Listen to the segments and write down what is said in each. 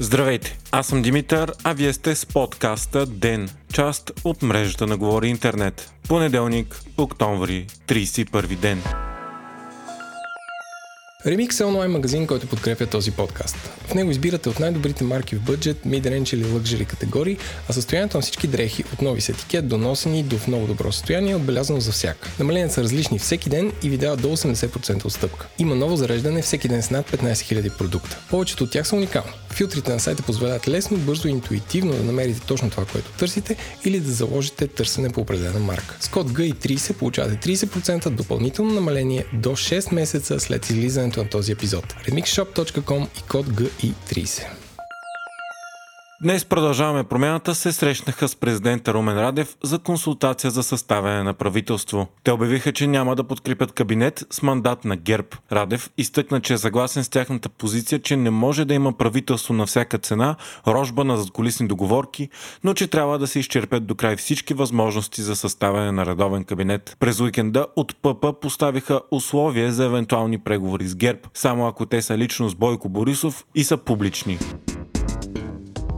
Здравейте, аз съм Димитър, а вие сте с подкаста ДЕН, част от мрежата на Говори Интернет. Понеделник, октомври, 31 ден. Remix е онлайн магазин, който подкрепя този подкаст. В него избирате от най-добрите марки в бъджет, mid-range или luxury категории, а състоянието на всички дрехи от нови с етикет до носени до в много добро състояние е отбелязано за всяка. Намаленията са различни всеки ден и ви дават до 80% отстъпка. Има ново зареждане всеки ден с над 15 000 продукта. Повечето от тях са уникални. Филтрите на сайта позволяват лесно, бързо и интуитивно да намерите точно това, което търсите или да заложите търсене по определена марка. С код GI30 получавате 30% допълнително намаление до 6 месеца след излизането на този епизод. remixshop.com и код GI30. Днес продължаваме промяната се срещнаха с президента Румен Радев за консултация за съставяне на правителство. Те обявиха, че няма да подкрепят кабинет с мандат на ГЕРБ. Радев изтъкна, че е съгласен с тяхната позиция, че не може да има правителство на всяка цена, рожба на задколисни договорки, но че трябва да се изчерпят до край всички възможности за съставяне на редовен кабинет. През уикенда от ПП поставиха условия за евентуални преговори с ГЕРБ, само ако те са лично с Бойко Борисов и са публични.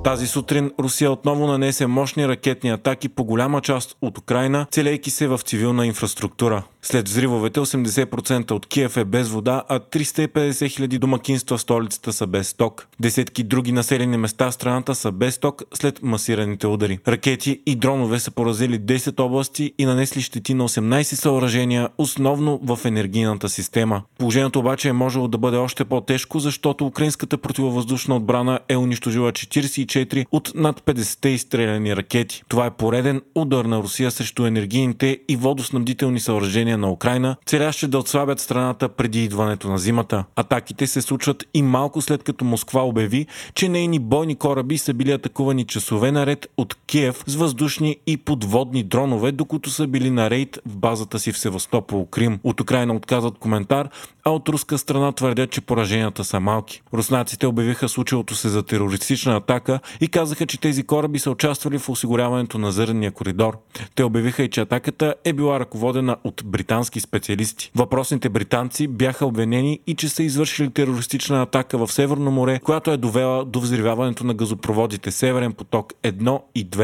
Тази сутрин Русия отново нанесе мощни ракетни атаки по голяма част от Украина, целейки се в цивилна инфраструктура. След взривовете 80% от Киев е без вода, а 350 хиляди домакинства в столицата са без ток. Десетки други населени места в страната са без ток след масираните удари. Ракети и дронове са поразили 10 области и нанесли щети на 18 съоръжения, основно в енергийната система. Положението обаче е можело да бъде още по-тежко, защото украинската противовъздушна отбрана е унищожила 44 от над 50 изстреляни ракети. Това е пореден удар на Русия срещу енергийните и водоснабдителни съоръжения население на Украина, целящи да отслабят страната преди идването на зимата. Атаките се случват и малко след като Москва обяви, че нейни бойни кораби са били атакувани часове наред от Киев с въздушни и подводни дронове, докато са били на рейд в базата си в Севастопол, Крим. От Украина отказват коментар, а от руска страна твърдят, че пораженията са малки. Руснаците обявиха случилото се за терористична атака и казаха, че тези кораби са участвали в осигуряването на зърнения коридор. Те обявиха и, че атаката е била ръководена от британски специалисти. Въпросните британци бяха обвинени и че са извършили терористична атака в Северно море, която е довела до взривяването на газопроводите Северен поток 1 и 2.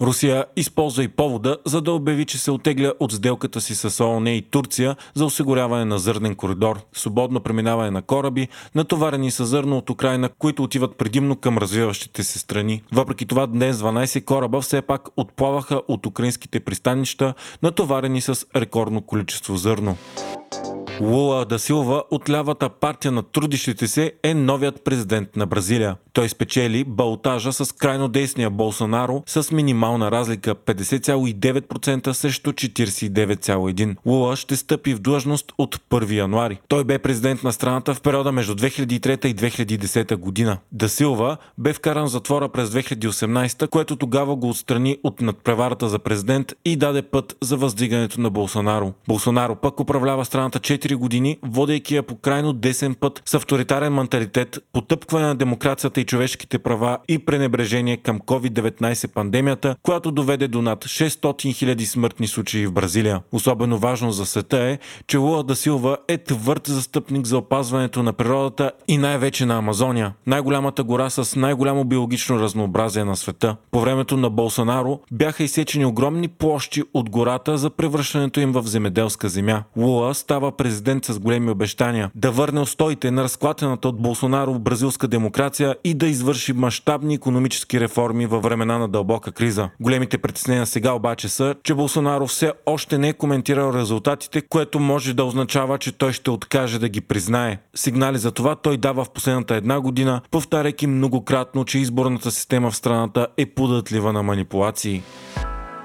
Русия използва и повода, за да обяви, че се отегля от сделката си с ООН и Турция за осигуряване на зърнен коридор, свободно преминаване на кораби, натоварени с зърно от Украина, които отиват предимно към развиващите се страни. Въпреки това днес 12 кораба все пак отплаваха от украинските пристанища, натоварени с рекордно количество зърно. Лула да Силва от лявата партия на трудещите се е новият президент на Бразилия. Той спечели балтажа с крайно действия Болсонаро с минимална разлика 50,9% срещу 49,1%. Лула ще стъпи в длъжност от 1 януари. Той бе президент на страната в периода между 2003 и 2010 година. Да Силва бе вкаран в затвора през 2018, което тогава го отстрани от надпреварата за президент и даде път за въздигането на Болсонаро. Болсонаро пък управлява страната 4 години, водейки я по крайно десен път с авторитарен менталитет, потъпкване на демокрацията и човешките права и пренебрежение към COVID-19 пандемията, която доведе до над 600 000 смъртни случаи в Бразилия. Особено важно за света е, че Лула да Силва е твърд застъпник за опазването на природата и най-вече на Амазония, най-голямата гора с най-голямо биологично разнообразие на света. По времето на Болсонаро бяха изсечени огромни площи от гората за превръщането им в земеделска земя. Лула става президент с големи обещания да върне устоите на разклатената от Болсонаро бразилска демокрация и да извърши мащабни економически реформи във времена на дълбока криза. Големите притеснения сега обаче са, че Болсонаро все още не е коментирал резултатите, което може да означава, че той ще откаже да ги признае. Сигнали за това той дава в последната една година, повтаряйки многократно, че изборната система в страната е податлива на манипулации.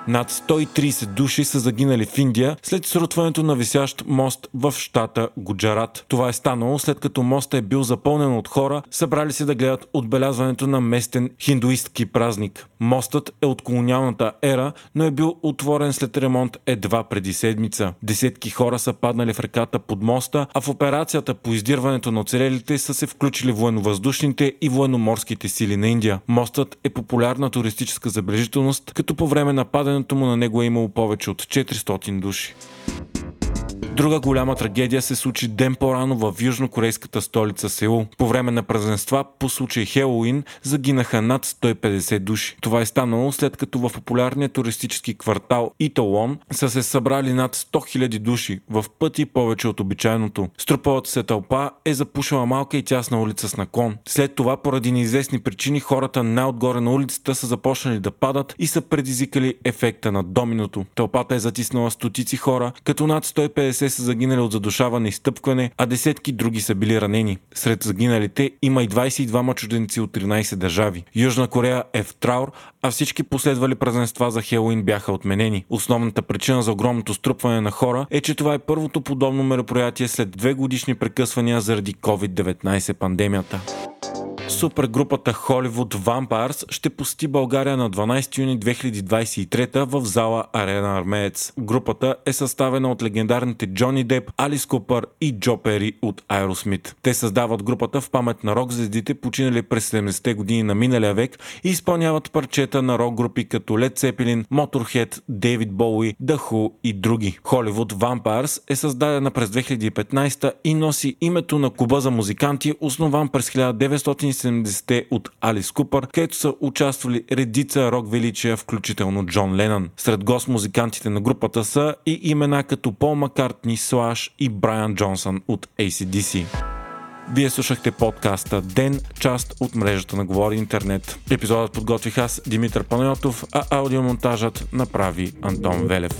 Над 130 души са загинали в Индия след срутването на висящ мост в щата Гуджарат. Това е станало след като мостът е бил запълнен от хора, събрали се да гледат отбелязването на местен хиндуистки празник. Мостът е от колониалната ера, но е бил отворен след ремонт едва преди седмица. Десетки хора са паднали в реката под моста, а в операцията по издирването на оцелелите са се включили военновъздушните и военноморските сили на Индия. Мостът е популярна туристическа забележителност, като по време на падането му на него е имало повече от 400 души. Друга голяма трагедия се случи ден по-рано в южнокорейската столица Сеул. По време на празненства по случай Хелоуин загинаха над 150 души. Това е станало след като в популярния туристически квартал Италон са се събрали над 100 000 души, в пъти повече от обичайното. Струпалата се тълпа е запушила малка и тясна улица с наклон. След това, поради неизвестни причини, хората най-отгоре на улицата са започнали да падат и са предизвикали ефекта на доминото. Тълпата е затиснала стотици хора, като над 150 са загинали от задушаване и стъпкване, а десетки други са били ранени. Сред загиналите има и 22 чужденци от 13 държави. Южна Корея е в траур, а всички последвали празненства за Хелоуин бяха отменени. Основната причина за огромното струпване на хора е, че това е първото подобно мероприятие след две годишни прекъсвания заради COVID-19 пандемията. Супергрупата Hollywood Vampires ще посети България на 12 юни 2023 в зала Арена Армеец. Групата е съставена от легендарните Джони Деп, Алис Купър и Джо Пери от Aerosmith. Те създават групата в памет на рок звездите, починали през 70-те години на миналия век и изпълняват парчета на рок групи като Led Zeppelin, Motorhead, David Bowie, The Who и други. Hollywood Vampires е създадена през 2015 и носи името на клуба за музиканти, основан през 1970 70-те от Алис Купър, където са участвали редица рок величия, включително Джон Ленън. Сред гост музикантите на групата са и имена като Пол Маккартни, Слаш и Брайан Джонсън от ACDC. Вие слушахте подкаста Ден, част от мрежата на Говори Интернет. Епизодът подготвих аз, Димитър Панайотов, а аудиомонтажът направи Антон Велев.